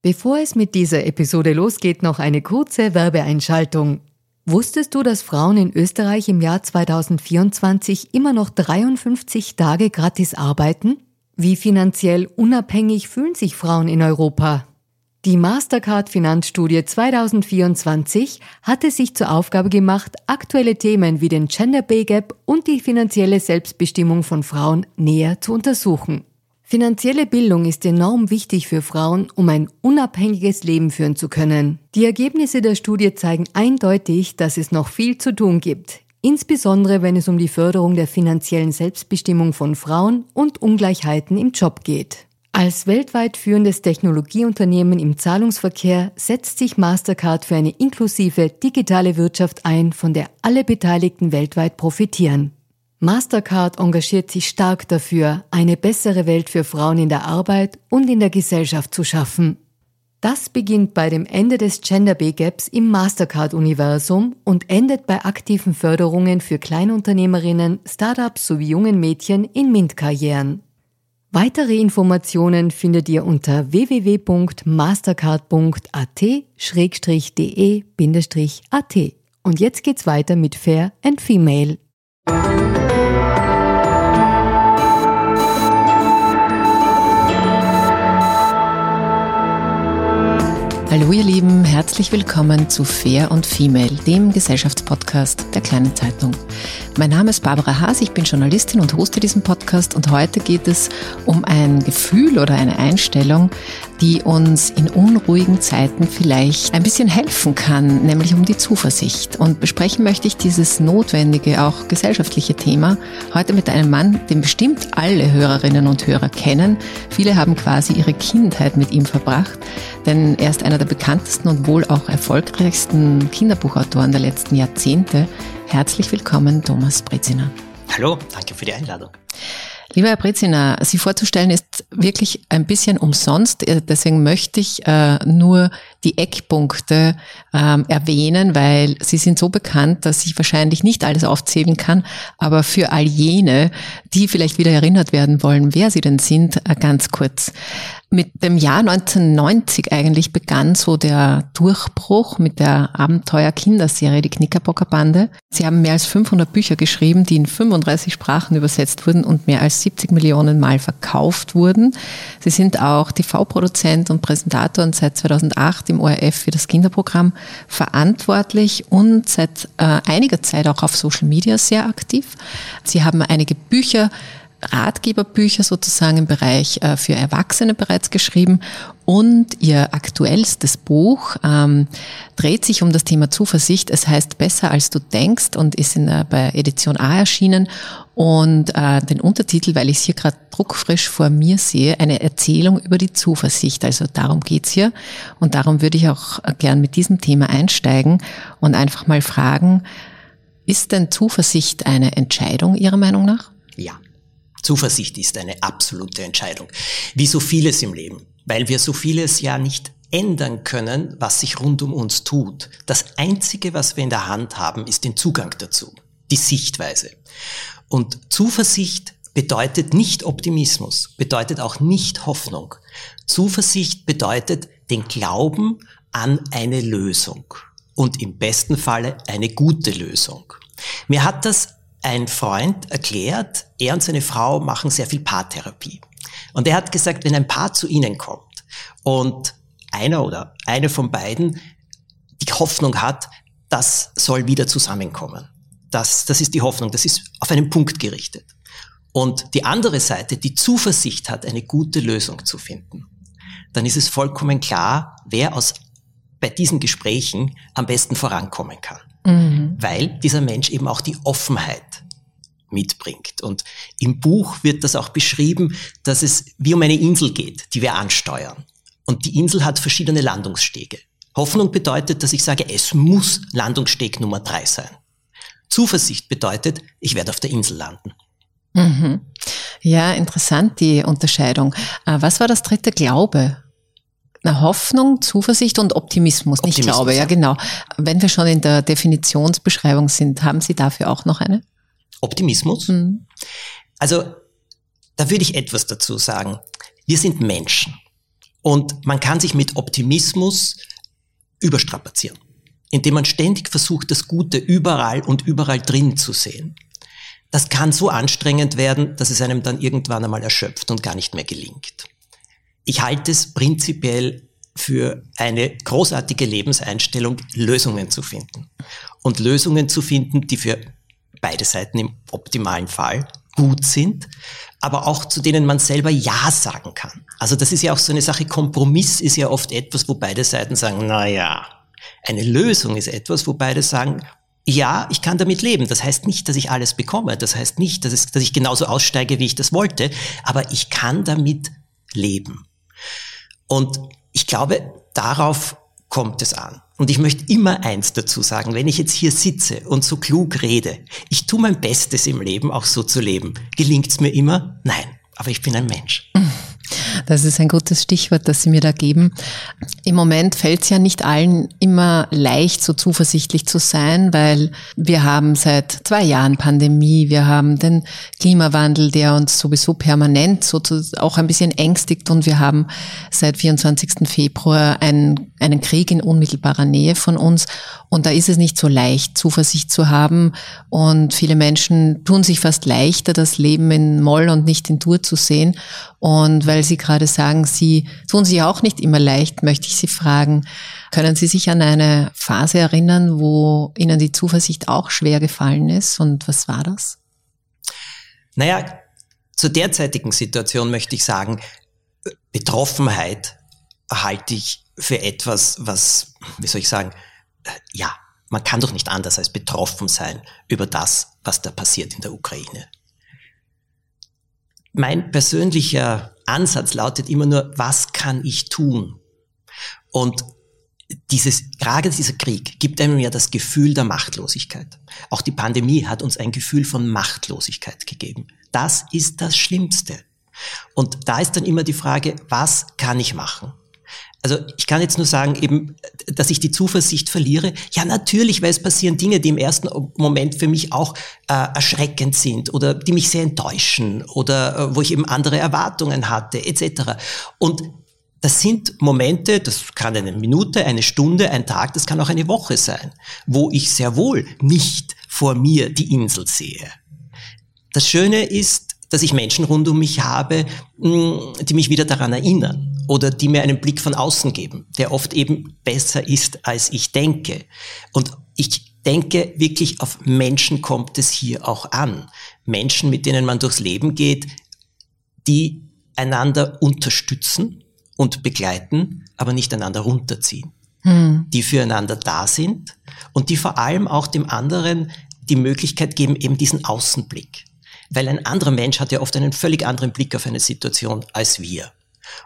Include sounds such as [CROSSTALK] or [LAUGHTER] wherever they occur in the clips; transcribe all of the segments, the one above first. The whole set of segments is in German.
Bevor es mit dieser Episode losgeht, noch eine kurze Werbeeinschaltung. Wusstest du, dass Frauen in Österreich im Jahr 2024 immer noch 53 Tage gratis arbeiten? Wie finanziell unabhängig fühlen sich Frauen in Europa? Die Mastercard Finanzstudie 2024 hatte sich zur Aufgabe gemacht, aktuelle Themen wie den Gender Pay Gap und die finanzielle Selbstbestimmung von Frauen näher zu untersuchen. Finanzielle Bildung ist enorm wichtig für Frauen, um ein unabhängiges Leben führen zu können. Die Ergebnisse der Studie zeigen eindeutig, dass es noch viel zu tun gibt, insbesondere wenn es um die Förderung der finanziellen Selbstbestimmung von Frauen und Ungleichheiten im Job geht. Als weltweit führendes Technologieunternehmen im Zahlungsverkehr setzt sich Mastercard für eine inklusive digitale Wirtschaft ein, von der alle Beteiligten weltweit profitieren. Mastercard engagiert sich stark dafür, eine bessere Welt für Frauen in der Arbeit und in der Gesellschaft zu schaffen. Das beginnt bei dem Ende des Gender Pay Gaps im Mastercard-Universum und endet bei aktiven Förderungen für Kleinunternehmerinnen, Startups sowie jungen Mädchen in MINT-Karrieren. Weitere Informationen findet ihr unter www.mastercard.at-de-at. Und jetzt geht's weiter mit Fair and Female. Hallo ihr Lieben, herzlich willkommen zu Fair und Female, dem Gesellschaftspodcast der kleinen Zeitung. Mein Name ist Barbara Haas, ich bin Journalistin und hoste diesen Podcast und heute geht es um ein Gefühl oder eine Einstellung, die uns in unruhigen Zeiten vielleicht ein bisschen helfen kann, nämlich um die Zuversicht. Und besprechen möchte ich dieses notwendige, auch gesellschaftliche Thema heute mit einem Mann, den bestimmt alle Hörerinnen und Hörer kennen. Viele haben quasi ihre Kindheit mit ihm verbracht, denn er ist einer der bekanntesten und wohl auch erfolgreichsten Kinderbuchautoren der letzten Jahrzehnte. Herzlich willkommen, Thomas Breziner. Hallo, danke für die Einladung. Lieber Herr Brezina, Sie vorzustellen ist wirklich ein bisschen umsonst. Äh, deswegen möchte ich äh, nur die Eckpunkte ähm, erwähnen, weil Sie sind so bekannt, dass ich wahrscheinlich nicht alles aufzählen kann. Aber für all jene, die vielleicht wieder erinnert werden wollen, wer Sie denn sind, äh, ganz kurz. Mit dem Jahr 1990 eigentlich begann so der Durchbruch mit der Abenteuer-Kinderserie Die Knickerbocker Bande. Sie haben mehr als 500 Bücher geschrieben, die in 35 Sprachen übersetzt wurden und mehr als 70 Millionen Mal verkauft wurden. Sie sind auch TV-Produzent und Präsentator und seit 2008 im ORF für das Kinderprogramm verantwortlich und seit äh, einiger Zeit auch auf Social Media sehr aktiv. Sie haben einige Bücher Ratgeberbücher sozusagen im Bereich äh, für Erwachsene bereits geschrieben und ihr aktuellstes Buch ähm, dreht sich um das Thema Zuversicht. Es heißt Besser als du denkst und ist in der, bei Edition A erschienen und äh, den Untertitel, weil ich es hier gerade druckfrisch vor mir sehe, eine Erzählung über die Zuversicht. Also darum geht's hier und darum würde ich auch gern mit diesem Thema einsteigen und einfach mal fragen, ist denn Zuversicht eine Entscheidung Ihrer Meinung nach? Ja. Zuversicht ist eine absolute Entscheidung. Wie so vieles im Leben. Weil wir so vieles ja nicht ändern können, was sich rund um uns tut. Das Einzige, was wir in der Hand haben, ist den Zugang dazu. Die Sichtweise. Und Zuversicht bedeutet nicht Optimismus, bedeutet auch nicht Hoffnung. Zuversicht bedeutet den Glauben an eine Lösung. Und im besten Falle eine gute Lösung. Mir hat das ein Freund erklärt, er und seine Frau machen sehr viel Paartherapie. Und er hat gesagt, wenn ein Paar zu ihnen kommt und einer oder eine von beiden die Hoffnung hat, das soll wieder zusammenkommen. Das, das ist die Hoffnung, das ist auf einen Punkt gerichtet. Und die andere Seite, die Zuversicht hat, eine gute Lösung zu finden, dann ist es vollkommen klar, wer aus, bei diesen Gesprächen am besten vorankommen kann mhm. weil dieser Mensch eben auch die Offenheit mitbringt. Und im Buch wird das auch beschrieben, dass es wie um eine Insel geht, die wir ansteuern. Und die Insel hat verschiedene Landungsstege. Hoffnung bedeutet, dass ich sage, es muss Landungssteg Nummer drei sein. Zuversicht bedeutet, ich werde auf der Insel landen. Mhm. Ja, interessant die Unterscheidung. Äh, was war das dritte Glaube? Na, Hoffnung, Zuversicht und Optimismus. Optimismus. Ich glaube, ja genau. Wenn wir schon in der Definitionsbeschreibung sind, haben Sie dafür auch noch eine? Optimismus? Mhm. Also, da würde ich etwas dazu sagen. Wir sind Menschen. Und man kann sich mit Optimismus überstrapazieren, indem man ständig versucht, das Gute überall und überall drin zu sehen. Das kann so anstrengend werden, dass es einem dann irgendwann einmal erschöpft und gar nicht mehr gelingt. Ich halte es prinzipiell für eine großartige Lebenseinstellung, Lösungen zu finden. Und Lösungen zu finden, die für beide Seiten im optimalen Fall gut sind, aber auch zu denen man selber Ja sagen kann. Also das ist ja auch so eine Sache, Kompromiss ist ja oft etwas, wo beide Seiten sagen, na ja. Eine Lösung ist etwas, wo beide sagen, ja, ich kann damit leben. Das heißt nicht, dass ich alles bekomme. Das heißt nicht, dass, es, dass ich genauso aussteige, wie ich das wollte. Aber ich kann damit leben. Und ich glaube, darauf kommt es an. Und ich möchte immer eins dazu sagen, wenn ich jetzt hier sitze und so klug rede, ich tue mein Bestes im Leben, auch so zu leben. Gelingt's mir immer? Nein, aber ich bin ein Mensch. Das ist ein gutes Stichwort, das Sie mir da geben. Im Moment fällt es ja nicht allen immer leicht, so zuversichtlich zu sein, weil wir haben seit zwei Jahren Pandemie, wir haben den Klimawandel, der uns sowieso permanent so auch ein bisschen ängstigt und wir haben seit 24. Februar einen, einen Krieg in unmittelbarer Nähe von uns und da ist es nicht so leicht, Zuversicht zu haben und viele Menschen tun sich fast leichter, das Leben in Moll und nicht in Dur zu sehen und weil Sie gerade sagen, Sie tun sich auch nicht immer leicht, möchte ich Sie fragen, können Sie sich an eine Phase erinnern, wo Ihnen die Zuversicht auch schwer gefallen ist? Und was war das? Naja, zur derzeitigen Situation möchte ich sagen, Betroffenheit halte ich für etwas, was, wie soll ich sagen, ja, man kann doch nicht anders als betroffen sein über das, was da passiert in der Ukraine. Mein persönlicher Ansatz lautet immer nur, was kann ich tun? Und dieses, gerade dieser Krieg gibt einem ja das Gefühl der Machtlosigkeit. Auch die Pandemie hat uns ein Gefühl von Machtlosigkeit gegeben. Das ist das Schlimmste. Und da ist dann immer die Frage, was kann ich machen? Also ich kann jetzt nur sagen, eben, dass ich die Zuversicht verliere. Ja, natürlich, weil es passieren Dinge, die im ersten Moment für mich auch äh, erschreckend sind oder die mich sehr enttäuschen oder äh, wo ich eben andere Erwartungen hatte, etc. Und das sind Momente, das kann eine Minute, eine Stunde, ein Tag, das kann auch eine Woche sein, wo ich sehr wohl nicht vor mir die Insel sehe. Das Schöne ist, dass ich Menschen rund um mich habe, die mich wieder daran erinnern oder die mir einen Blick von außen geben, der oft eben besser ist, als ich denke. Und ich denke wirklich, auf Menschen kommt es hier auch an. Menschen, mit denen man durchs Leben geht, die einander unterstützen und begleiten, aber nicht einander runterziehen. Hm. Die füreinander da sind und die vor allem auch dem anderen die Möglichkeit geben, eben diesen Außenblick. Weil ein anderer Mensch hat ja oft einen völlig anderen Blick auf eine Situation als wir.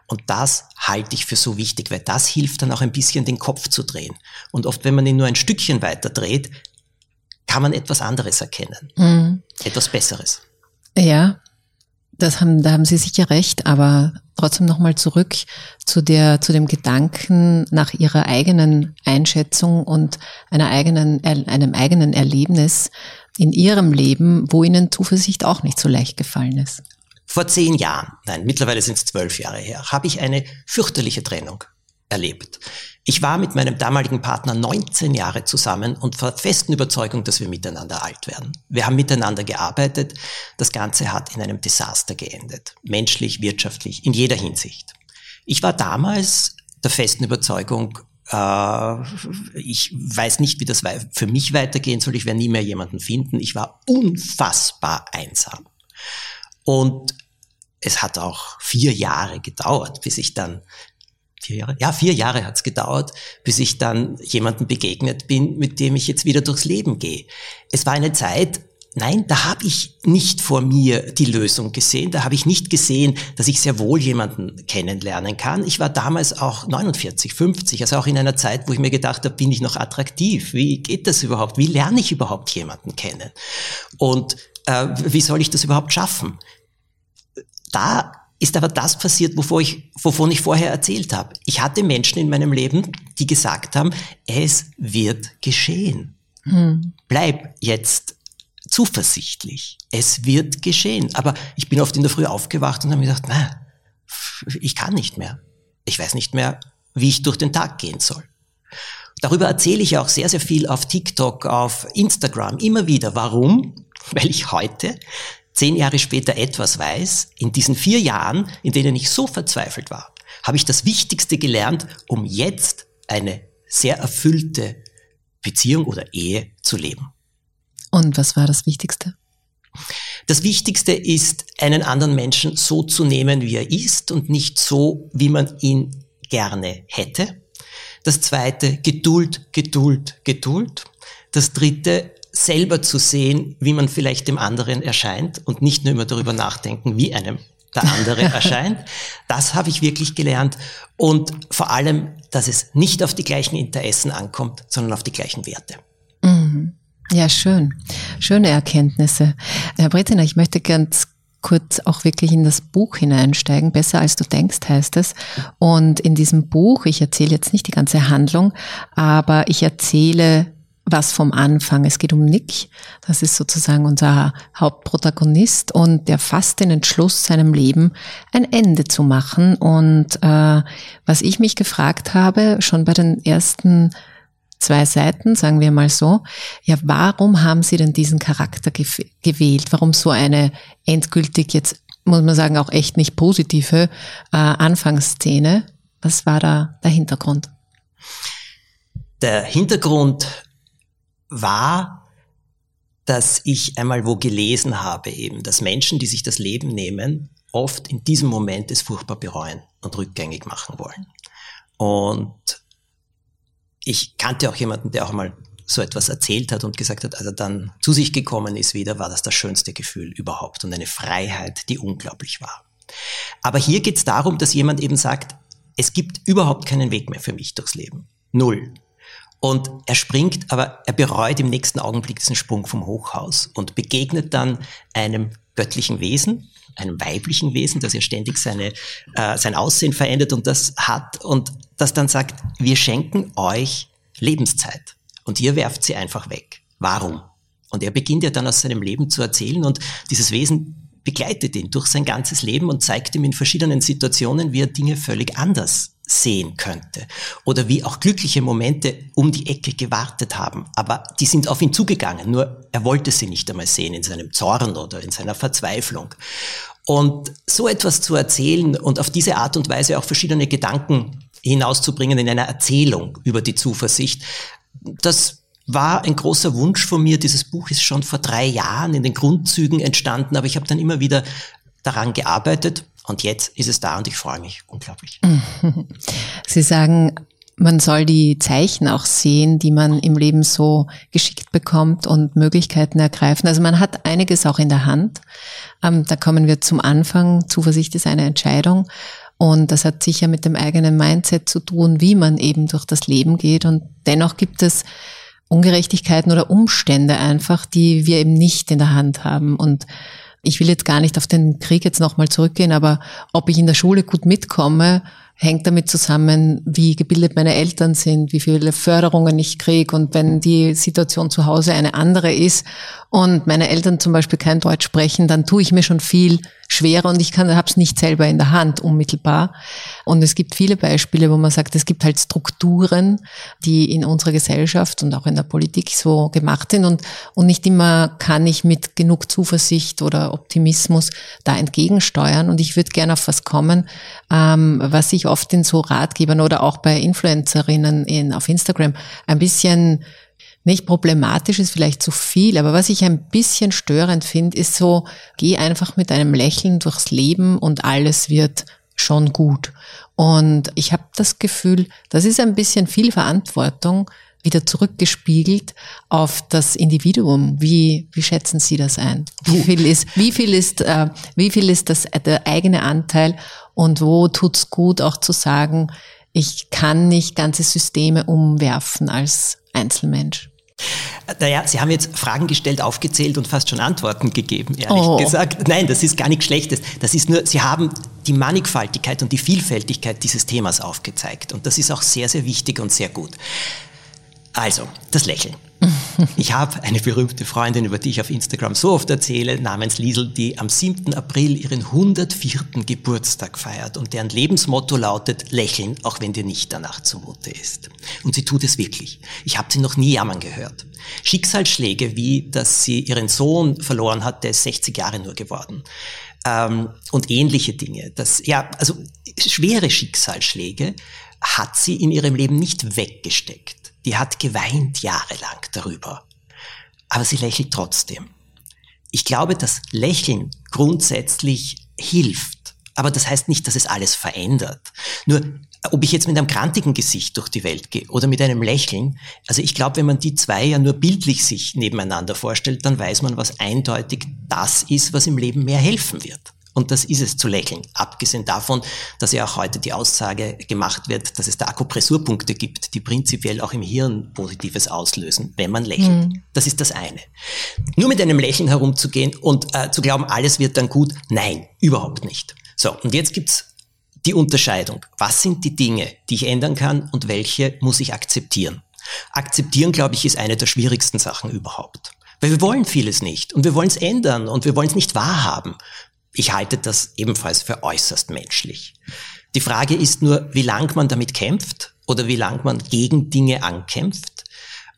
Und das halte ich für so wichtig, weil das hilft dann auch ein bisschen den Kopf zu drehen. Und oft, wenn man ihn nur ein Stückchen weiter dreht, kann man etwas anderes erkennen. Mhm. Etwas Besseres. Ja, das haben, da haben Sie sicher recht, aber trotzdem nochmal zurück zu der, zu dem Gedanken nach Ihrer eigenen Einschätzung und einer eigenen, einem eigenen Erlebnis in Ihrem Leben, wo Ihnen Zuversicht auch nicht so leicht gefallen ist. Vor zehn Jahren, nein, mittlerweile sind es zwölf Jahre her, habe ich eine fürchterliche Trennung erlebt. Ich war mit meinem damaligen Partner 19 Jahre zusammen und war festen Überzeugung, dass wir miteinander alt werden. Wir haben miteinander gearbeitet. Das Ganze hat in einem Desaster geendet. Menschlich, wirtschaftlich, in jeder Hinsicht. Ich war damals der festen Überzeugung, ich weiß nicht, wie das für mich weitergehen soll. Ich werde nie mehr jemanden finden. Ich war unfassbar einsam. Und es hat auch vier Jahre gedauert, bis ich dann vier Jahre, ja, vier Jahre hat's gedauert, bis ich dann jemanden begegnet bin, mit dem ich jetzt wieder durchs Leben gehe. Es war eine Zeit, nein, da habe ich nicht vor mir die Lösung gesehen, da habe ich nicht gesehen, dass ich sehr wohl jemanden kennenlernen kann. Ich war damals auch 49, 50, also auch in einer Zeit, wo ich mir gedacht habe, bin ich noch attraktiv? Wie geht das überhaupt? Wie lerne ich überhaupt jemanden kennen? Und äh, wie soll ich das überhaupt schaffen? Da ist aber das passiert, wovon ich, wovon ich vorher erzählt habe. Ich hatte Menschen in meinem Leben, die gesagt haben, es wird geschehen. Hm. Bleib jetzt zuversichtlich. Es wird geschehen. Aber ich bin oft in der Früh aufgewacht und habe mir gedacht, na, ich kann nicht mehr. ich weiß nicht mehr, wie ich durch den Tag gehen soll. Darüber erzähle ich auch sehr, sehr viel auf TikTok, auf Instagram, immer wieder. Warum? Weil ich heute, zehn Jahre später, etwas weiß. In diesen vier Jahren, in denen ich so verzweifelt war, habe ich das Wichtigste gelernt, um jetzt eine sehr erfüllte Beziehung oder Ehe zu leben. Und was war das Wichtigste? Das Wichtigste ist, einen anderen Menschen so zu nehmen, wie er ist und nicht so, wie man ihn gerne hätte. Das zweite, Geduld, Geduld, Geduld. Das dritte, selber zu sehen, wie man vielleicht dem anderen erscheint und nicht nur immer darüber nachdenken, wie einem der andere [LAUGHS] erscheint. Das habe ich wirklich gelernt. Und vor allem, dass es nicht auf die gleichen Interessen ankommt, sondern auf die gleichen Werte. Mhm. Ja, schön. Schöne Erkenntnisse. Herr Breziner, ich möchte ganz kurz auch wirklich in das Buch hineinsteigen. Besser als du denkst heißt es. Und in diesem Buch, ich erzähle jetzt nicht die ganze Handlung, aber ich erzähle was vom Anfang. Es geht um Nick. Das ist sozusagen unser Hauptprotagonist und der fasst den Entschluss, seinem Leben ein Ende zu machen. Und äh, was ich mich gefragt habe, schon bei den ersten zwei Seiten, sagen wir mal so. Ja, warum haben Sie denn diesen Charakter gewählt? Warum so eine endgültig jetzt, muss man sagen, auch echt nicht positive äh, Anfangsszene? Was war da der Hintergrund? Der Hintergrund war, dass ich einmal wo gelesen habe eben, dass Menschen, die sich das Leben nehmen, oft in diesem Moment es furchtbar bereuen und rückgängig machen wollen. Und ich kannte auch jemanden, der auch mal so etwas erzählt hat und gesagt hat, als er dann zu sich gekommen ist wieder, war das das schönste Gefühl überhaupt und eine Freiheit, die unglaublich war. Aber hier geht es darum, dass jemand eben sagt, es gibt überhaupt keinen Weg mehr für mich durchs Leben. Null. Und er springt, aber er bereut im nächsten Augenblick diesen Sprung vom Hochhaus und begegnet dann einem göttlichen Wesen, einem weiblichen Wesen, das ja ständig seine, äh, sein Aussehen verändert und das hat und das dann sagt, wir schenken euch Lebenszeit und ihr werft sie einfach weg. Warum? Und er beginnt ja dann aus seinem Leben zu erzählen und dieses Wesen begleitet ihn durch sein ganzes Leben und zeigt ihm in verschiedenen Situationen, wie er Dinge völlig anders sehen könnte. Oder wie auch glückliche Momente um die Ecke gewartet haben. Aber die sind auf ihn zugegangen, nur er wollte sie nicht einmal sehen in seinem Zorn oder in seiner Verzweiflung. Und so etwas zu erzählen und auf diese Art und Weise auch verschiedene Gedanken hinauszubringen in einer Erzählung über die Zuversicht, das war ein großer Wunsch von mir. Dieses Buch ist schon vor drei Jahren in den Grundzügen entstanden, aber ich habe dann immer wieder daran gearbeitet und jetzt ist es da und ich freue mich unglaublich. [LAUGHS] Sie sagen, man soll die Zeichen auch sehen, die man im Leben so geschickt bekommt und Möglichkeiten ergreifen. Also man hat einiges auch in der Hand. Ähm, da kommen wir zum Anfang. Zuversicht ist eine Entscheidung. Und das hat sicher mit dem eigenen Mindset zu tun, wie man eben durch das Leben geht. Und dennoch gibt es Ungerechtigkeiten oder Umstände einfach, die wir eben nicht in der Hand haben. Und ich will jetzt gar nicht auf den Krieg jetzt nochmal zurückgehen, aber ob ich in der Schule gut mitkomme, hängt damit zusammen, wie gebildet meine Eltern sind, wie viele Förderungen ich kriege und wenn die Situation zu Hause eine andere ist und meine Eltern zum Beispiel kein Deutsch sprechen, dann tue ich mir schon viel schwerer und ich kann, habe es nicht selber in der Hand unmittelbar. Und es gibt viele Beispiele, wo man sagt, es gibt halt Strukturen, die in unserer Gesellschaft und auch in der Politik so gemacht sind und, und nicht immer kann ich mit genug Zuversicht oder Optimismus da entgegensteuern. Und ich würde gerne auf was kommen, ähm, was ich oft in so Ratgebern oder auch bei Influencerinnen in, auf Instagram ein bisschen nicht problematisch ist vielleicht zu viel, aber was ich ein bisschen störend finde, ist so, geh einfach mit einem Lächeln durchs Leben und alles wird schon gut. Und ich habe das Gefühl, das ist ein bisschen viel Verantwortung wieder zurückgespiegelt auf das Individuum. Wie, wie schätzen Sie das ein? Wie viel ist, wie viel ist, äh, wie viel ist das der eigene Anteil und wo tut's gut auch zu sagen, ich kann nicht ganze Systeme umwerfen als Einzelmensch? Naja, Sie haben jetzt Fragen gestellt, aufgezählt und fast schon Antworten gegeben, ehrlich oh. gesagt. Nein, das ist gar nichts Schlechtes. Das ist nur, Sie haben die Mannigfaltigkeit und die Vielfältigkeit dieses Themas aufgezeigt. Und das ist auch sehr, sehr wichtig und sehr gut. Also, das Lächeln. Ich habe eine berühmte Freundin, über die ich auf Instagram so oft erzähle, namens Liesel, die am 7. April ihren 104. Geburtstag feiert und deren Lebensmotto lautet, lächeln, auch wenn dir nicht danach zumute ist. Und sie tut es wirklich. Ich habe sie noch nie jammern gehört. Schicksalsschläge, wie dass sie ihren Sohn verloren hat, der ist 60 Jahre nur geworden. Ähm, und ähnliche Dinge. Das, ja, also schwere Schicksalsschläge hat sie in ihrem Leben nicht weggesteckt. Die hat geweint jahrelang darüber. Aber sie lächelt trotzdem. Ich glaube, dass Lächeln grundsätzlich hilft. Aber das heißt nicht, dass es alles verändert. Nur, ob ich jetzt mit einem krantigen Gesicht durch die Welt gehe oder mit einem Lächeln, also ich glaube, wenn man die zwei ja nur bildlich sich nebeneinander vorstellt, dann weiß man, was eindeutig das ist, was im Leben mehr helfen wird. Und das ist es zu lächeln. Abgesehen davon, dass ja auch heute die Aussage gemacht wird, dass es da Akupressurpunkte gibt, die prinzipiell auch im Hirn Positives auslösen, wenn man lächelt. Mhm. Das ist das eine. Nur mit einem Lächeln herumzugehen und äh, zu glauben, alles wird dann gut, nein, überhaupt nicht. So, und jetzt gibt's die Unterscheidung. Was sind die Dinge, die ich ändern kann und welche muss ich akzeptieren? Akzeptieren, glaube ich, ist eine der schwierigsten Sachen überhaupt. Weil wir wollen vieles nicht und wir wollen es ändern und wir wollen es nicht wahrhaben. Ich halte das ebenfalls für äußerst menschlich. Die Frage ist nur, wie lang man damit kämpft oder wie lang man gegen Dinge ankämpft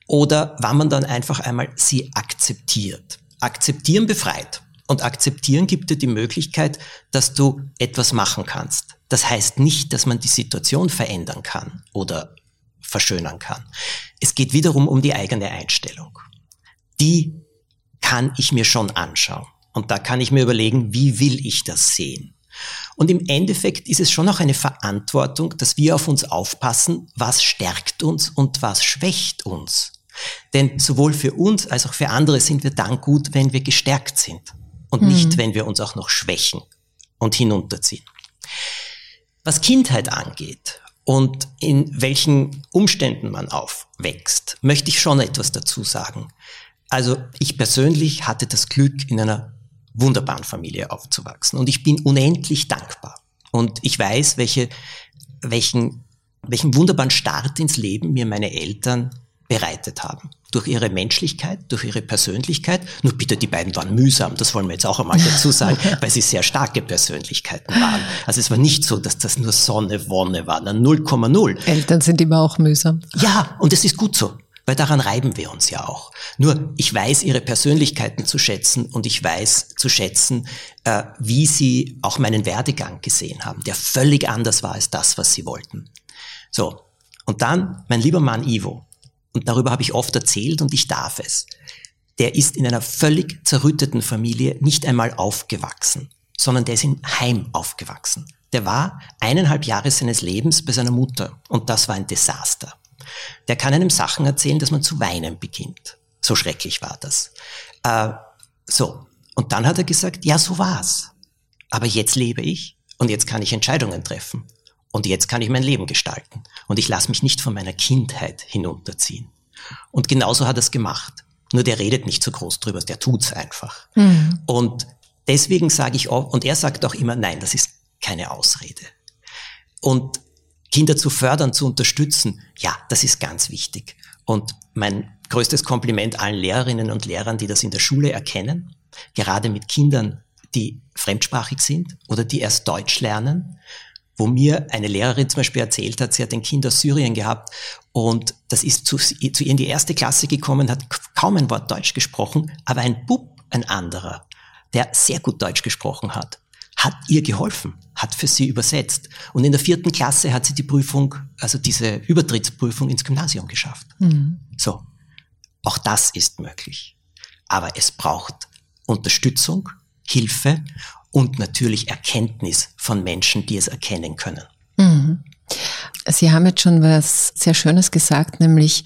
oder wann man dann einfach einmal sie akzeptiert. Akzeptieren befreit. Und akzeptieren gibt dir die Möglichkeit, dass du etwas machen kannst. Das heißt nicht, dass man die Situation verändern kann oder verschönern kann. Es geht wiederum um die eigene Einstellung. Die kann ich mir schon anschauen. Und da kann ich mir überlegen, wie will ich das sehen? Und im Endeffekt ist es schon auch eine Verantwortung, dass wir auf uns aufpassen, was stärkt uns und was schwächt uns. Denn sowohl für uns als auch für andere sind wir dann gut, wenn wir gestärkt sind und mhm. nicht, wenn wir uns auch noch schwächen und hinunterziehen. Was Kindheit angeht und in welchen Umständen man aufwächst, möchte ich schon etwas dazu sagen. Also ich persönlich hatte das Glück, in einer wunderbaren Familie aufzuwachsen. Und ich bin unendlich dankbar. Und ich weiß, welche, welchen, welchen wunderbaren Start ins Leben mir meine Eltern bereitet haben. Durch ihre Menschlichkeit, durch ihre Persönlichkeit. Nur bitte, die beiden waren mühsam, das wollen wir jetzt auch einmal dazu sagen, [LAUGHS] weil sie sehr starke Persönlichkeiten waren. Also es war nicht so, dass das nur Sonne, Wonne war, 0,0. Eltern sind immer auch mühsam. Ja, und es ist gut so. Weil daran reiben wir uns ja auch. Nur ich weiß ihre Persönlichkeiten zu schätzen und ich weiß zu schätzen, äh, wie sie auch meinen Werdegang gesehen haben, der völlig anders war als das, was sie wollten. So, und dann mein lieber Mann Ivo, und darüber habe ich oft erzählt und ich darf es, der ist in einer völlig zerrütteten Familie nicht einmal aufgewachsen, sondern der ist im Heim aufgewachsen. Der war eineinhalb Jahre seines Lebens bei seiner Mutter und das war ein Desaster. Der kann einem Sachen erzählen, dass man zu weinen beginnt. So schrecklich war das. Äh, so. Und dann hat er gesagt, ja, so war's. Aber jetzt lebe ich und jetzt kann ich Entscheidungen treffen. Und jetzt kann ich mein Leben gestalten. Und ich lasse mich nicht von meiner Kindheit hinunterziehen. Und genauso hat er es gemacht. Nur der redet nicht so groß drüber, der tut's einfach. Mhm. Und deswegen sage ich auch, und er sagt auch immer, nein, das ist keine Ausrede. Und Kinder zu fördern, zu unterstützen, ja, das ist ganz wichtig. Und mein größtes Kompliment allen Lehrerinnen und Lehrern, die das in der Schule erkennen, gerade mit Kindern, die fremdsprachig sind oder die erst Deutsch lernen, wo mir eine Lehrerin zum Beispiel erzählt hat, sie hat ein Kind aus Syrien gehabt und das ist zu, zu ihr in die erste Klasse gekommen, hat kaum ein Wort Deutsch gesprochen, aber ein Bub, ein anderer, der sehr gut Deutsch gesprochen hat, hat ihr geholfen, hat für sie übersetzt. Und in der vierten Klasse hat sie die Prüfung, also diese Übertrittsprüfung ins Gymnasium geschafft. Mhm. So. Auch das ist möglich. Aber es braucht Unterstützung, Hilfe und natürlich Erkenntnis von Menschen, die es erkennen können. Mhm. Sie haben jetzt schon was sehr Schönes gesagt, nämlich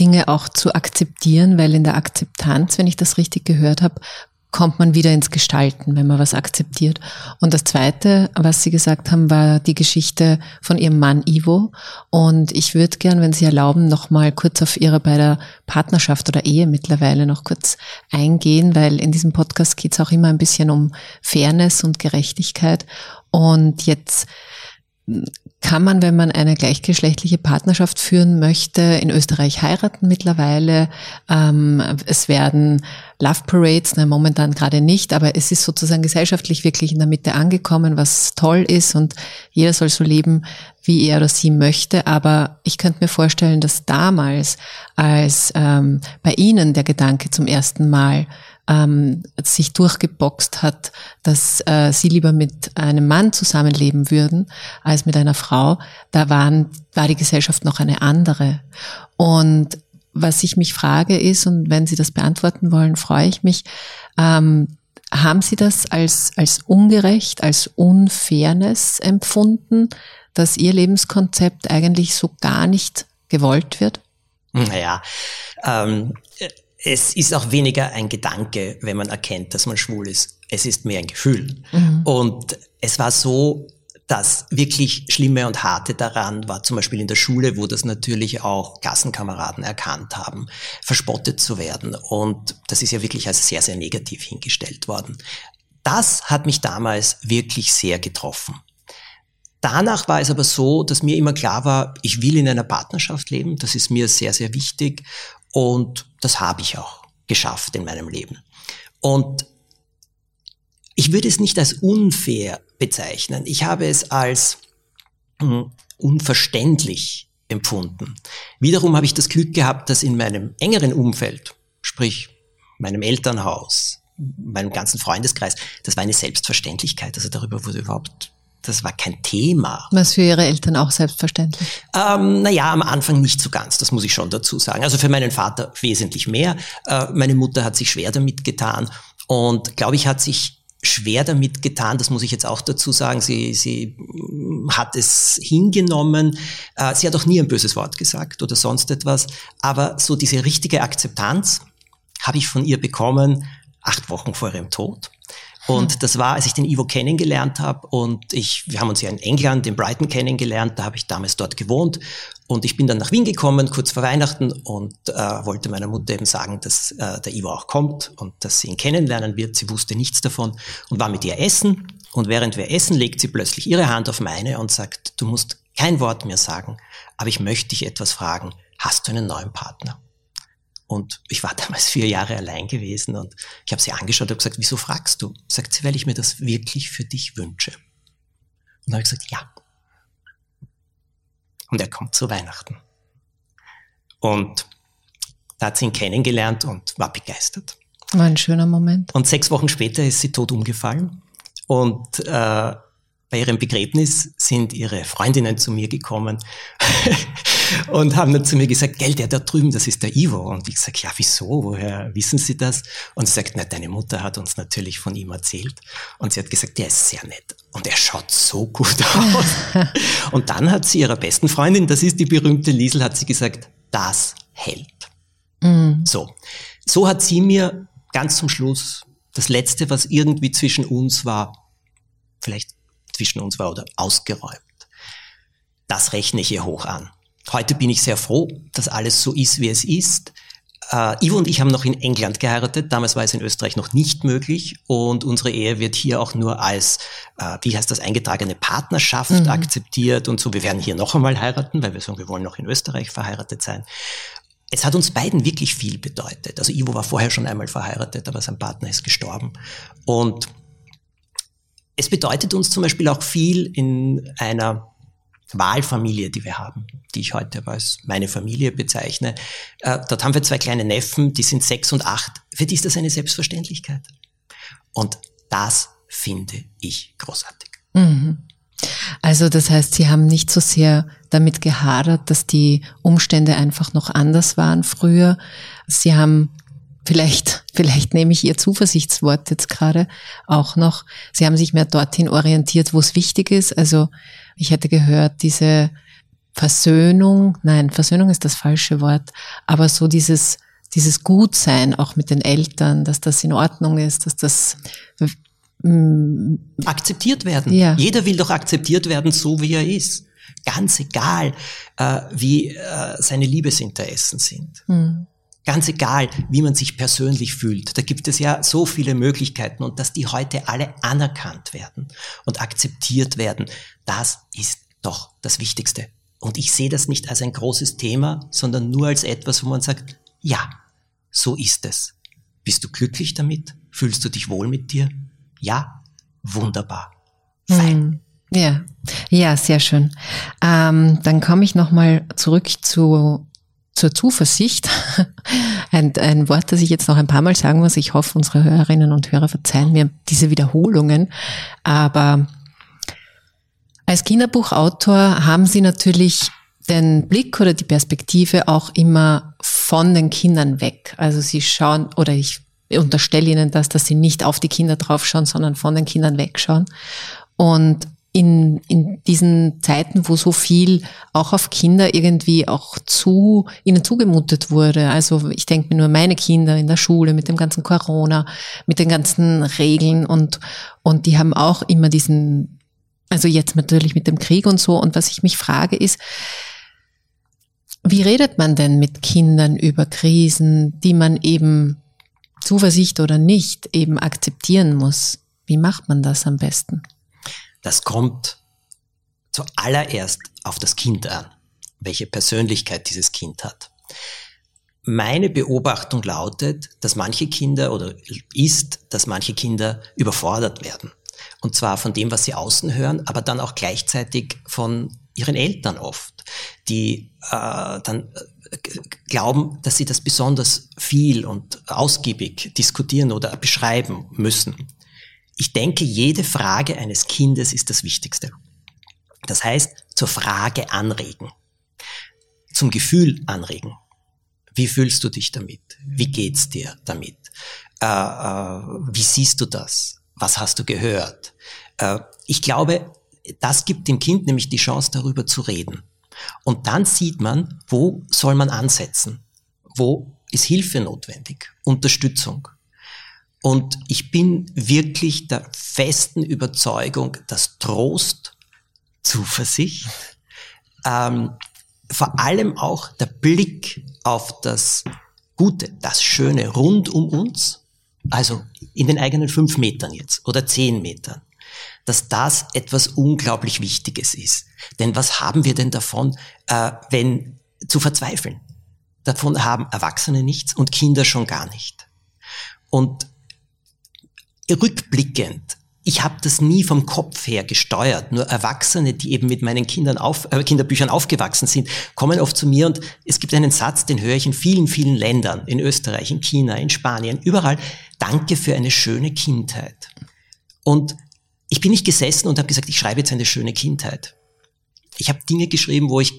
Dinge auch zu akzeptieren, weil in der Akzeptanz, wenn ich das richtig gehört habe, kommt man wieder ins Gestalten, wenn man was akzeptiert. Und das Zweite, was Sie gesagt haben, war die Geschichte von Ihrem Mann Ivo. Und ich würde gern, wenn Sie erlauben, noch mal kurz auf Ihre bei der Partnerschaft oder Ehe mittlerweile noch kurz eingehen, weil in diesem Podcast geht es auch immer ein bisschen um Fairness und Gerechtigkeit. Und jetzt kann man, wenn man eine gleichgeschlechtliche Partnerschaft führen möchte, in Österreich heiraten mittlerweile. Ähm, es werden Love Parades, ne, momentan gerade nicht, aber es ist sozusagen gesellschaftlich wirklich in der Mitte angekommen, was toll ist und jeder soll so leben, wie er oder sie möchte. Aber ich könnte mir vorstellen, dass damals, als ähm, bei Ihnen der Gedanke zum ersten Mal ähm, sich durchgeboxt hat, dass äh, sie lieber mit einem Mann zusammenleben würden als mit einer Frau, da waren, war die Gesellschaft noch eine andere. Und was ich mich frage ist, und wenn Sie das beantworten wollen, freue ich mich, ähm, haben Sie das als, als ungerecht, als Unfairness empfunden, dass Ihr Lebenskonzept eigentlich so gar nicht gewollt wird? Naja, ähm, es ist auch weniger ein Gedanke, wenn man erkennt, dass man schwul ist. Es ist mehr ein Gefühl. Mhm. Und es war so, das wirklich Schlimme und Harte daran war zum Beispiel in der Schule, wo das natürlich auch Klassenkameraden erkannt haben, verspottet zu werden. Und das ist ja wirklich als sehr, sehr negativ hingestellt worden. Das hat mich damals wirklich sehr getroffen. Danach war es aber so, dass mir immer klar war, ich will in einer Partnerschaft leben. Das ist mir sehr, sehr wichtig. Und das habe ich auch geschafft in meinem Leben. Und ich würde es nicht als unfair bezeichnen. Ich habe es als hm, unverständlich empfunden. Wiederum habe ich das Glück gehabt, dass in meinem engeren Umfeld, sprich meinem Elternhaus, meinem ganzen Freundeskreis, das war eine Selbstverständlichkeit. Also darüber wurde überhaupt das war kein Thema. Was für Ihre Eltern auch selbstverständlich? Ähm, naja, am Anfang nicht so ganz, das muss ich schon dazu sagen. Also für meinen Vater wesentlich mehr. Äh, meine Mutter hat sich schwer damit getan und glaube ich, hat sich schwer damit getan, das muss ich jetzt auch dazu sagen. Sie, sie hat es hingenommen. Äh, sie hat auch nie ein böses Wort gesagt oder sonst etwas. Aber so diese richtige Akzeptanz habe ich von ihr bekommen, acht Wochen vor ihrem Tod. Und hm. das war, als ich den Ivo kennengelernt habe und ich, wir haben uns ja in England, in Brighton kennengelernt, da habe ich damals dort gewohnt und ich bin dann nach Wien gekommen, kurz vor Weihnachten und äh, wollte meiner Mutter eben sagen, dass äh, der Ivo auch kommt und dass sie ihn kennenlernen wird. Sie wusste nichts davon und war mit ihr essen und während wir essen, legt sie plötzlich ihre Hand auf meine und sagt, du musst kein Wort mehr sagen, aber ich möchte dich etwas fragen. Hast du einen neuen Partner? Und ich war [LAUGHS] damals vier Jahre allein gewesen und ich habe sie angeschaut und gesagt, wieso fragst du? Sagt sie, weil ich mir das wirklich für dich wünsche. Und habe ich gesagt, ja. Und er kommt zu Weihnachten. Und da hat sie ihn kennengelernt und war begeistert. War ein schöner Moment. Und sechs Wochen später ist sie tot umgefallen. Und äh, bei ihrem Begräbnis sind ihre Freundinnen zu mir gekommen [LAUGHS] und haben dann zu mir gesagt, gell, der da drüben, das ist der Ivo. Und ich sage, ja, wieso? Woher wissen Sie das? Und sie sagt, na, deine Mutter hat uns natürlich von ihm erzählt. Und sie hat gesagt, der ist sehr nett. Und er schaut so gut aus. [LAUGHS] und dann hat sie ihrer besten Freundin, das ist die berühmte Liesel, hat sie gesagt, das hält. Mhm. So. So hat sie mir ganz zum Schluss das Letzte, was irgendwie zwischen uns war, vielleicht zwischen uns war oder ausgeräumt. Das rechne ich ihr hoch an. Heute bin ich sehr froh, dass alles so ist, wie es ist. Uh, Ivo und ich haben noch in England geheiratet. Damals war es in Österreich noch nicht möglich und unsere Ehe wird hier auch nur als, uh, wie heißt das, eingetragene Partnerschaft mhm. akzeptiert und so. Wir werden hier noch einmal heiraten, weil wir sagen, wir wollen noch in Österreich verheiratet sein. Es hat uns beiden wirklich viel bedeutet. Also Ivo war vorher schon einmal verheiratet, aber sein Partner ist gestorben. Und es bedeutet uns zum Beispiel auch viel in einer Wahlfamilie, die wir haben, die ich heute als meine Familie bezeichne. Äh, dort haben wir zwei kleine Neffen, die sind sechs und acht. Für die ist das eine Selbstverständlichkeit. Und das finde ich großartig. Mhm. Also das heißt, Sie haben nicht so sehr damit gehadert, dass die Umstände einfach noch anders waren früher. Sie haben Vielleicht, vielleicht nehme ich Ihr Zuversichtswort jetzt gerade auch noch. Sie haben sich mehr dorthin orientiert, wo es wichtig ist. Also ich hätte gehört, diese Versöhnung, nein, Versöhnung ist das falsche Wort, aber so dieses, dieses Gutsein auch mit den Eltern, dass das in Ordnung ist, dass das mm, akzeptiert werden. Ja. Jeder will doch akzeptiert werden, so wie er ist. Ganz egal, äh, wie äh, seine Liebesinteressen sind. Mhm. Ganz egal, wie man sich persönlich fühlt. Da gibt es ja so viele Möglichkeiten und dass die heute alle anerkannt werden und akzeptiert werden, das ist doch das Wichtigste. Und ich sehe das nicht als ein großes Thema, sondern nur als etwas, wo man sagt, ja, so ist es. Bist du glücklich damit? Fühlst du dich wohl mit dir? Ja, wunderbar. Fein. Hm. Ja, ja, sehr schön. Ähm, dann komme ich nochmal zurück zu, zur Zuversicht. [LAUGHS] Ein, ein Wort, das ich jetzt noch ein paar Mal sagen muss. Ich hoffe, unsere Hörerinnen und Hörer verzeihen mir diese Wiederholungen. Aber als Kinderbuchautor haben Sie natürlich den Blick oder die Perspektive auch immer von den Kindern weg. Also Sie schauen, oder ich unterstelle Ihnen das, dass Sie nicht auf die Kinder draufschauen, sondern von den Kindern wegschauen. Und in, in diesen Zeiten, wo so viel auch auf Kinder irgendwie auch zu, ihnen zugemutet wurde. Also ich denke mir nur meine Kinder in der Schule mit dem ganzen Corona, mit den ganzen Regeln und, und die haben auch immer diesen, also jetzt natürlich mit dem Krieg und so. Und was ich mich frage ist, wie redet man denn mit Kindern über Krisen, die man eben Zuversicht oder nicht eben akzeptieren muss? Wie macht man das am besten? Das kommt zuallererst auf das Kind an, welche Persönlichkeit dieses Kind hat. Meine Beobachtung lautet, dass manche Kinder oder ist, dass manche Kinder überfordert werden. Und zwar von dem, was sie außen hören, aber dann auch gleichzeitig von ihren Eltern oft, die äh, dann äh, glauben, dass sie das besonders viel und ausgiebig diskutieren oder beschreiben müssen. Ich denke, jede Frage eines Kindes ist das Wichtigste. Das heißt, zur Frage anregen, zum Gefühl anregen. Wie fühlst du dich damit? Wie geht's dir damit? Äh, äh, wie siehst du das? Was hast du gehört? Äh, ich glaube, das gibt dem Kind nämlich die Chance, darüber zu reden. Und dann sieht man, wo soll man ansetzen? Wo ist Hilfe notwendig? Unterstützung? Und ich bin wirklich der festen Überzeugung, dass Trost, Zuversicht, ähm, vor allem auch der Blick auf das Gute, das Schöne rund um uns, also in den eigenen fünf Metern jetzt oder zehn Metern, dass das etwas unglaublich Wichtiges ist. Denn was haben wir denn davon, äh, wenn zu verzweifeln? Davon haben Erwachsene nichts und Kinder schon gar nicht. Und rückblickend, ich habe das nie vom Kopf her gesteuert. Nur Erwachsene, die eben mit meinen Kindern auf, äh, Kinderbüchern aufgewachsen sind, kommen oft zu mir und es gibt einen Satz, den höre ich in vielen, vielen Ländern, in Österreich, in China, in Spanien, überall. Danke für eine schöne Kindheit. Und ich bin nicht gesessen und habe gesagt, ich schreibe jetzt eine schöne Kindheit. Ich habe Dinge geschrieben, wo ich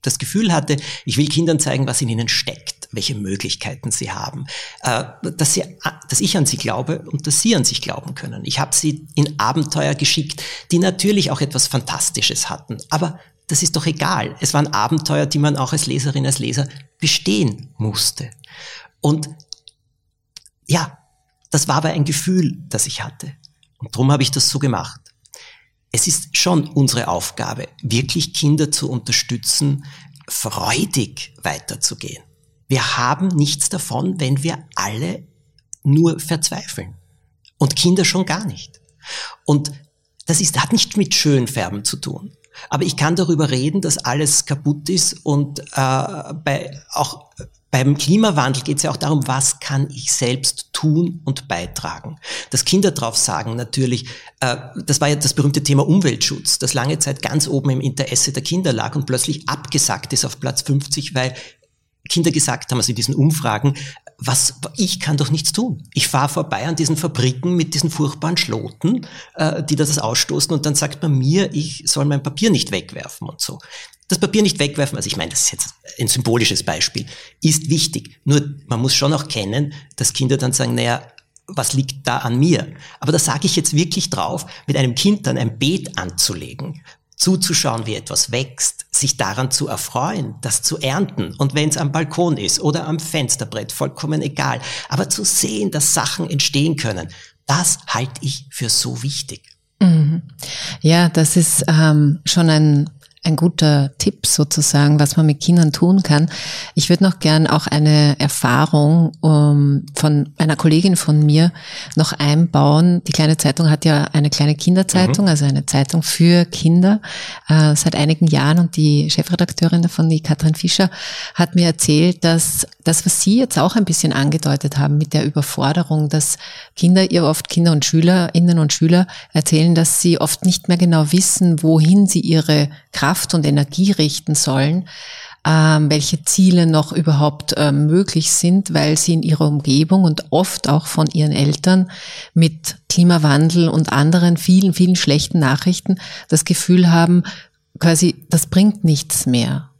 das Gefühl hatte, ich will Kindern zeigen, was in ihnen steckt, welche Möglichkeiten sie haben, äh, dass, sie, dass ich an sie glaube und dass sie an sich glauben können. Ich habe sie in Abenteuer geschickt, die natürlich auch etwas Fantastisches hatten, aber das ist doch egal. Es waren Abenteuer, die man auch als Leserin, als Leser bestehen musste. Und ja, das war aber ein Gefühl, das ich hatte. Und darum habe ich das so gemacht es ist schon unsere Aufgabe, wirklich Kinder zu unterstützen, freudig weiterzugehen. Wir haben nichts davon, wenn wir alle nur verzweifeln. Und Kinder schon gar nicht. Und das ist, hat nicht mit Schönfärben zu tun. Aber ich kann darüber reden, dass alles kaputt ist und äh, bei, auch beim Klimawandel geht es ja auch darum, was kann ich selbst tun und beitragen. Dass Kinder drauf sagen, natürlich, äh, das war ja das berühmte Thema Umweltschutz, das lange Zeit ganz oben im Interesse der Kinder lag und plötzlich abgesagt ist auf Platz 50, weil Kinder gesagt haben, also in diesen Umfragen, was, ich kann doch nichts tun. Ich fahre vorbei an diesen Fabriken mit diesen furchtbaren Schloten, äh, die das ausstoßen und dann sagt man mir, ich soll mein Papier nicht wegwerfen und so das Papier nicht wegwerfen, also ich meine, das ist jetzt ein symbolisches Beispiel, ist wichtig. Nur man muss schon auch kennen, dass Kinder dann sagen, naja, was liegt da an mir? Aber da sage ich jetzt wirklich drauf, mit einem Kind dann ein Beet anzulegen, zuzuschauen, wie etwas wächst, sich daran zu erfreuen, das zu ernten. Und wenn es am Balkon ist oder am Fensterbrett, vollkommen egal. Aber zu sehen, dass Sachen entstehen können, das halte ich für so wichtig. Mhm. Ja, das ist ähm, schon ein ein guter Tipp sozusagen, was man mit Kindern tun kann. Ich würde noch gern auch eine Erfahrung um, von einer Kollegin von mir noch einbauen. Die kleine Zeitung hat ja eine kleine Kinderzeitung, mhm. also eine Zeitung für Kinder äh, seit einigen Jahren und die Chefredakteurin davon, die Katrin Fischer, hat mir erzählt, dass das, was Sie jetzt auch ein bisschen angedeutet haben mit der Überforderung, dass Kinder, ihr oft Kinder und Schülerinnen und Schüler erzählen, dass sie oft nicht mehr genau wissen, wohin sie ihre Kraft und Energie richten sollen, ähm, welche Ziele noch überhaupt äh, möglich sind, weil sie in ihrer Umgebung und oft auch von ihren Eltern mit Klimawandel und anderen vielen, vielen schlechten Nachrichten das Gefühl haben, quasi, das bringt nichts mehr.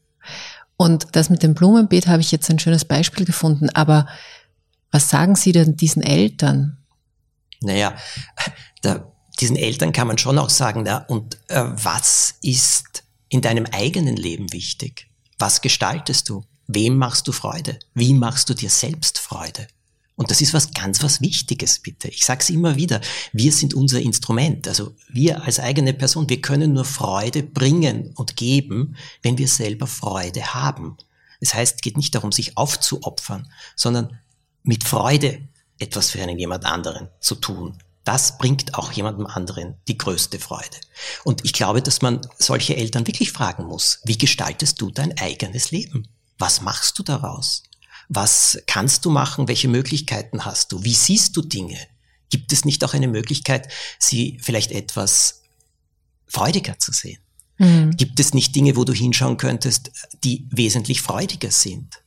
Und das mit dem Blumenbeet habe ich jetzt ein schönes Beispiel gefunden, aber was sagen Sie denn diesen Eltern? Naja, da, diesen Eltern kann man schon auch sagen, na, und äh, was ist in deinem eigenen Leben wichtig? Was gestaltest du? Wem machst du Freude? Wie machst du dir selbst Freude? Und das ist was ganz was Wichtiges, bitte. Ich sage es immer wieder. Wir sind unser Instrument. Also wir als eigene Person, wir können nur Freude bringen und geben, wenn wir selber Freude haben. Das heißt, es geht nicht darum, sich aufzuopfern, sondern mit Freude etwas für einen jemand anderen zu tun. Das bringt auch jemandem anderen die größte Freude. Und ich glaube, dass man solche Eltern wirklich fragen muss, wie gestaltest du dein eigenes Leben? Was machst du daraus? Was kannst du machen? Welche Möglichkeiten hast du? Wie siehst du Dinge? Gibt es nicht auch eine Möglichkeit, sie vielleicht etwas freudiger zu sehen? Mhm. Gibt es nicht Dinge, wo du hinschauen könntest, die wesentlich freudiger sind?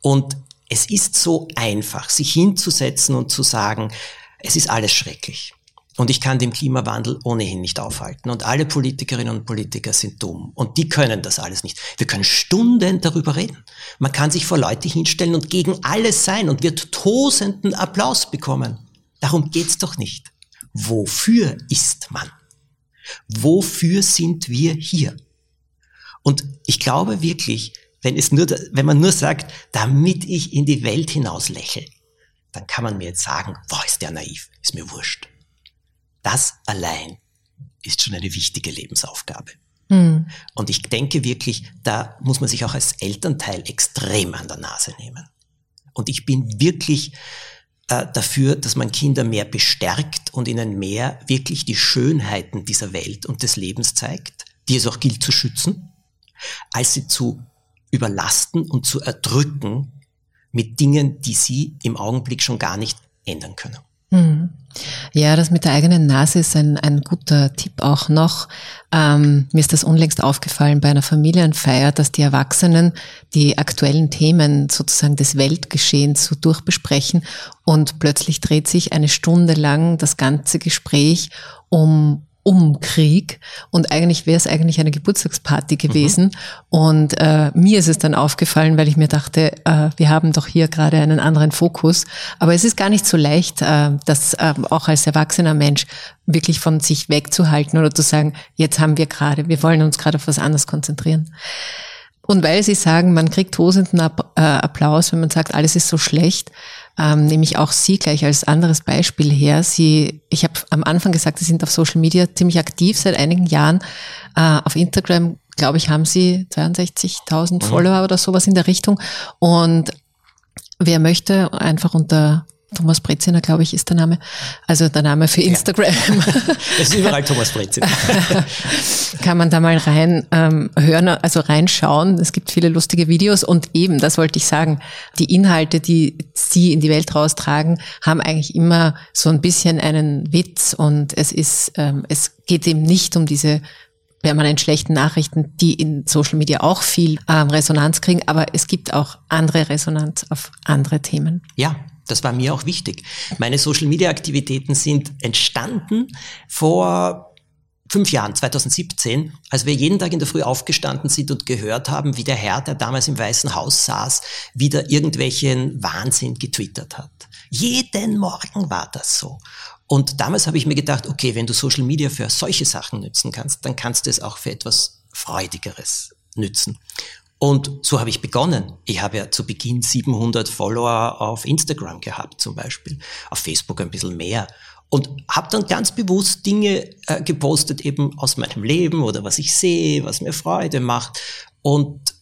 Und es ist so einfach, sich hinzusetzen und zu sagen, es ist alles schrecklich. Und ich kann den Klimawandel ohnehin nicht aufhalten. Und alle Politikerinnen und Politiker sind dumm. Und die können das alles nicht. Wir können Stunden darüber reden. Man kann sich vor Leute hinstellen und gegen alles sein und wird tosenden Applaus bekommen. Darum geht's doch nicht. Wofür ist man? Wofür sind wir hier? Und ich glaube wirklich, wenn es nur, wenn man nur sagt, damit ich in die Welt hinaus lächle, dann kann man mir jetzt sagen, boah, ist der naiv, ist mir wurscht. Das allein ist schon eine wichtige Lebensaufgabe. Mhm. Und ich denke wirklich, da muss man sich auch als Elternteil extrem an der Nase nehmen. Und ich bin wirklich äh, dafür, dass man Kinder mehr bestärkt und ihnen mehr wirklich die Schönheiten dieser Welt und des Lebens zeigt, die es auch gilt zu schützen, als sie zu überlasten und zu erdrücken mit Dingen, die sie im Augenblick schon gar nicht ändern können. Mhm. Ja, das mit der eigenen Nase ist ein, ein guter Tipp auch noch. Ähm, mir ist das unlängst aufgefallen bei einer Familienfeier, dass die Erwachsenen die aktuellen Themen sozusagen des Weltgeschehens so durchbesprechen und plötzlich dreht sich eine Stunde lang das ganze Gespräch um um Krieg und eigentlich wäre es eigentlich eine Geburtstagsparty gewesen. Mhm. Und äh, mir ist es dann aufgefallen, weil ich mir dachte, äh, wir haben doch hier gerade einen anderen Fokus. Aber es ist gar nicht so leicht, äh, das äh, auch als erwachsener Mensch wirklich von sich wegzuhalten oder zu sagen, jetzt haben wir gerade, wir wollen uns gerade auf was anderes konzentrieren. Und weil Sie sagen, man kriegt tosenden äh, Applaus, wenn man sagt, alles ist so schlecht, ähm, nehme ich auch Sie gleich als anderes Beispiel her. Sie, ich habe am Anfang gesagt, Sie sind auf Social Media ziemlich aktiv seit einigen Jahren. Äh, auf Instagram, glaube ich, haben Sie 62.000 mhm. Follower oder sowas in der Richtung. Und wer möchte einfach unter Thomas Breziner, glaube ich, ist der Name. Also der Name für Instagram. [LAUGHS] Ja. Das ist überall Thomas Breziner. [LAUGHS] Kann man da mal rein ähm, hören, also reinschauen. Es gibt viele lustige Videos und eben, das wollte ich sagen, die Inhalte, die Sie in die Welt raustragen, haben eigentlich immer so ein bisschen einen Witz und es ist, ähm, es geht eben nicht um diese permanent schlechten Nachrichten, die in Social Media auch viel ähm, Resonanz kriegen, aber es gibt auch andere Resonanz auf andere Themen. Ja, das war mir auch wichtig. Meine Social-Media-Aktivitäten sind entstanden vor fünf Jahren, 2017, als wir jeden Tag in der Früh aufgestanden sind und gehört haben, wie der Herr, der damals im Weißen Haus saß, wieder irgendwelchen Wahnsinn getwittert hat. Jeden Morgen war das so. Und damals habe ich mir gedacht, okay, wenn du Social Media für solche Sachen nützen kannst, dann kannst du es auch für etwas Freudigeres nützen. Und so habe ich begonnen. Ich habe ja zu Beginn 700 Follower auf Instagram gehabt zum Beispiel, auf Facebook ein bisschen mehr. Und habe dann ganz bewusst Dinge äh, gepostet, eben aus meinem Leben oder was ich sehe, was mir Freude macht. Und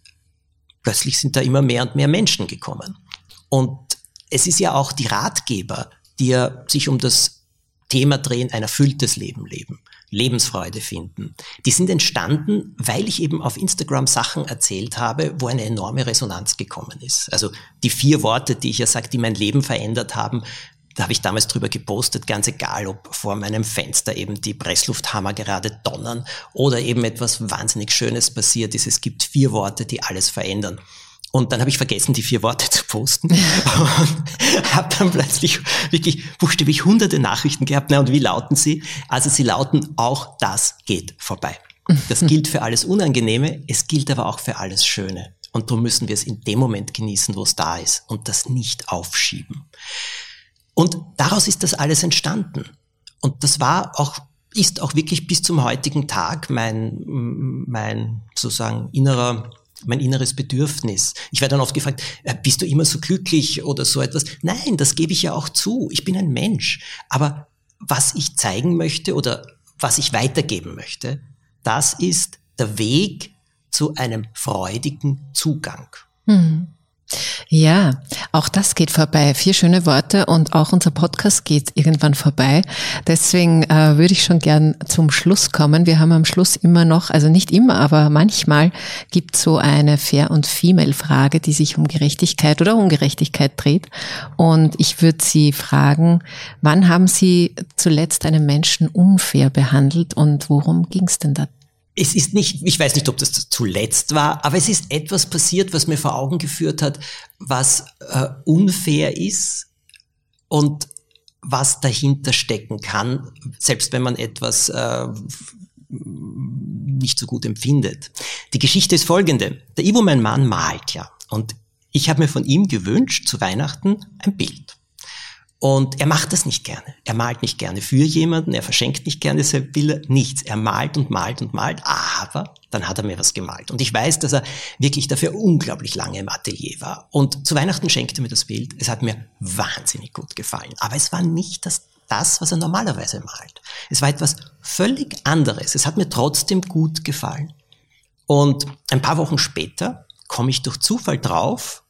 plötzlich sind da immer mehr und mehr Menschen gekommen. Und es ist ja auch die Ratgeber, die ja sich um das Thema drehen, ein erfülltes Leben leben, Lebensfreude finden. Die sind entstanden, weil ich eben auf Instagram Sachen erzählt habe, wo eine enorme Resonanz gekommen ist. Also die vier Worte, die ich ja sage, die mein Leben verändert haben, da habe ich damals drüber gepostet, ganz egal, ob vor meinem Fenster eben die Presslufthammer gerade donnern oder eben etwas wahnsinnig Schönes passiert ist. Es gibt vier Worte, die alles verändern. Und dann habe ich vergessen, die vier Worte zu posten und [LAUGHS] habe dann plötzlich wirklich buchstäblich hunderte Nachrichten gehabt. Na, und wie lauten sie? Also sie lauten, auch das geht vorbei. Das gilt für alles Unangenehme, es gilt aber auch für alles Schöne. Und darum müssen wir es in dem Moment genießen, wo es da ist und das nicht aufschieben. Und daraus ist das alles entstanden. Und das war auch, ist auch wirklich bis zum heutigen Tag mein, mein sozusagen innerer mein inneres Bedürfnis. Ich werde dann oft gefragt, äh, bist du immer so glücklich oder so etwas? Nein, das gebe ich ja auch zu. Ich bin ein Mensch. Aber was ich zeigen möchte oder was ich weitergeben möchte, das ist der Weg zu einem freudigen Zugang. Mhm. Ja, auch das geht vorbei. Vier schöne Worte und auch unser Podcast geht irgendwann vorbei. Deswegen äh, würde ich schon gern zum Schluss kommen. Wir haben am Schluss immer noch, also nicht immer, aber manchmal gibt so eine Fair- und Female-Frage, die sich um Gerechtigkeit oder Ungerechtigkeit dreht. Und ich würde Sie fragen, wann haben Sie zuletzt einen Menschen unfair behandelt und worum ging es denn da es ist nicht, ich weiß nicht, ob das zuletzt war, aber es ist etwas passiert, was mir vor Augen geführt hat, was äh, unfair ist und was dahinter stecken kann, selbst wenn man etwas äh, nicht so gut empfindet. Die Geschichte ist folgende. Der Ivo, mein Mann, malt ja. Und ich habe mir von ihm gewünscht, zu Weihnachten ein Bild. Und er macht das nicht gerne. Er malt nicht gerne für jemanden, er verschenkt nicht gerne, deshalb will er nichts. Er malt und malt und malt, aber dann hat er mir was gemalt. Und ich weiß, dass er wirklich dafür unglaublich lange im Atelier war. Und zu Weihnachten schenkte er mir das Bild. Es hat mir wahnsinnig gut gefallen. Aber es war nicht das, das, was er normalerweise malt. Es war etwas völlig anderes. Es hat mir trotzdem gut gefallen. Und ein paar Wochen später komme ich durch Zufall drauf,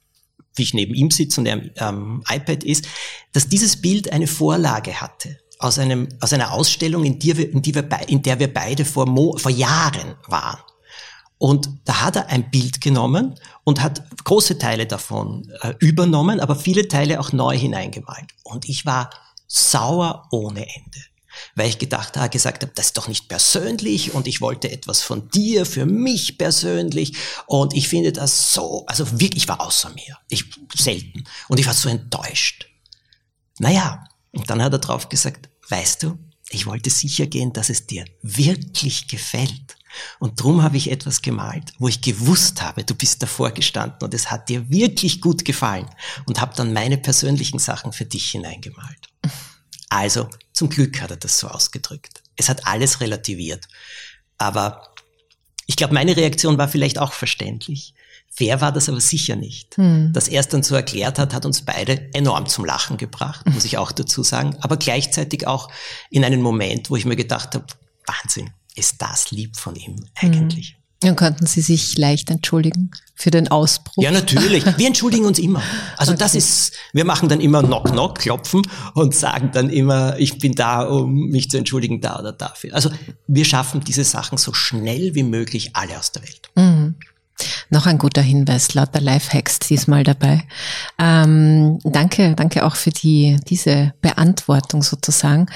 wie ich neben ihm sitze und er am ähm, iPad ist, dass dieses Bild eine Vorlage hatte aus, einem, aus einer Ausstellung, in, die wir, in, die wir, in der wir beide vor, Mo, vor Jahren waren. Und da hat er ein Bild genommen und hat große Teile davon äh, übernommen, aber viele Teile auch neu hineingemalt. Und ich war sauer ohne Ende weil ich gedacht habe, gesagt habe, das ist doch nicht persönlich und ich wollte etwas von dir für mich persönlich und ich finde das so, also wirklich, ich war außer mir, ich selten und ich war so enttäuscht. Naja, und dann hat er drauf gesagt, weißt du, ich wollte sicher gehen, dass es dir wirklich gefällt. Und drum habe ich etwas gemalt, wo ich gewusst habe, du bist davor gestanden und es hat dir wirklich gut gefallen und habe dann meine persönlichen Sachen für dich hineingemalt. Also zum Glück hat er das so ausgedrückt. Es hat alles relativiert. Aber ich glaube, meine Reaktion war vielleicht auch verständlich. Fair war das aber sicher nicht. Hm. Dass er es dann so erklärt hat, hat uns beide enorm zum Lachen gebracht, muss ich auch dazu sagen. Aber gleichzeitig auch in einen Moment, wo ich mir gedacht habe, Wahnsinn, ist das lieb von ihm eigentlich. Dann könnten Sie sich leicht entschuldigen für den Ausbruch. Ja, natürlich. Wir entschuldigen uns immer. Also okay. das ist, wir machen dann immer Knock Knock, klopfen und sagen dann immer, ich bin da, um mich zu entschuldigen, da oder dafür. Also wir schaffen diese Sachen so schnell wie möglich alle aus der Welt. Mhm. Noch ein guter Hinweis, lauter Lifehacks diesmal dabei. Ähm, danke, danke auch für die, diese Beantwortung sozusagen.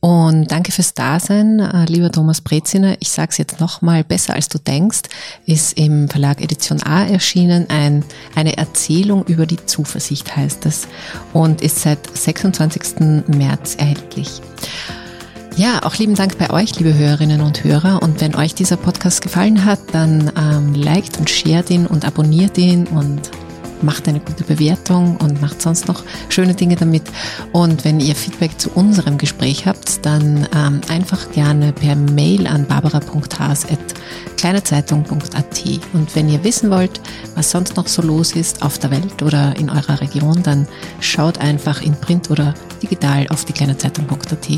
Und danke fürs Dasein, äh, lieber Thomas Breziner. Ich sage es jetzt nochmal, besser als du denkst, ist im Verlag Edition A erschienen ein, eine Erzählung über die Zuversicht heißt es und ist seit 26. März erhältlich. Ja, auch lieben Dank bei euch, liebe Hörerinnen und Hörer. Und wenn euch dieser Podcast gefallen hat, dann ähm, liked und shared ihn und abonniert ihn und macht eine gute Bewertung und macht sonst noch schöne Dinge damit. Und wenn ihr Feedback zu unserem Gespräch habt, dann ähm, einfach gerne per Mail an barbara.has.kleinezeitung.at. Und wenn ihr wissen wollt, was sonst noch so los ist auf der Welt oder in eurer Region, dann schaut einfach in Print oder digital auf die kleinezeitung.at.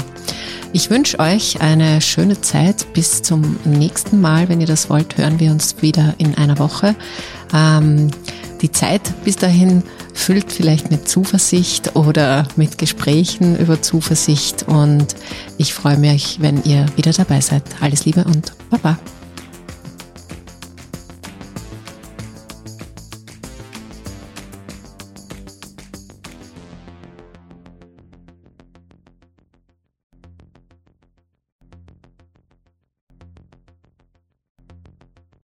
Ich wünsche euch eine schöne Zeit. Bis zum nächsten Mal. Wenn ihr das wollt, hören wir uns wieder in einer Woche. Ähm, die Zeit bis dahin füllt vielleicht mit Zuversicht oder mit Gesprächen über Zuversicht und ich freue mich, wenn ihr wieder dabei seid. Alles Liebe und Baba.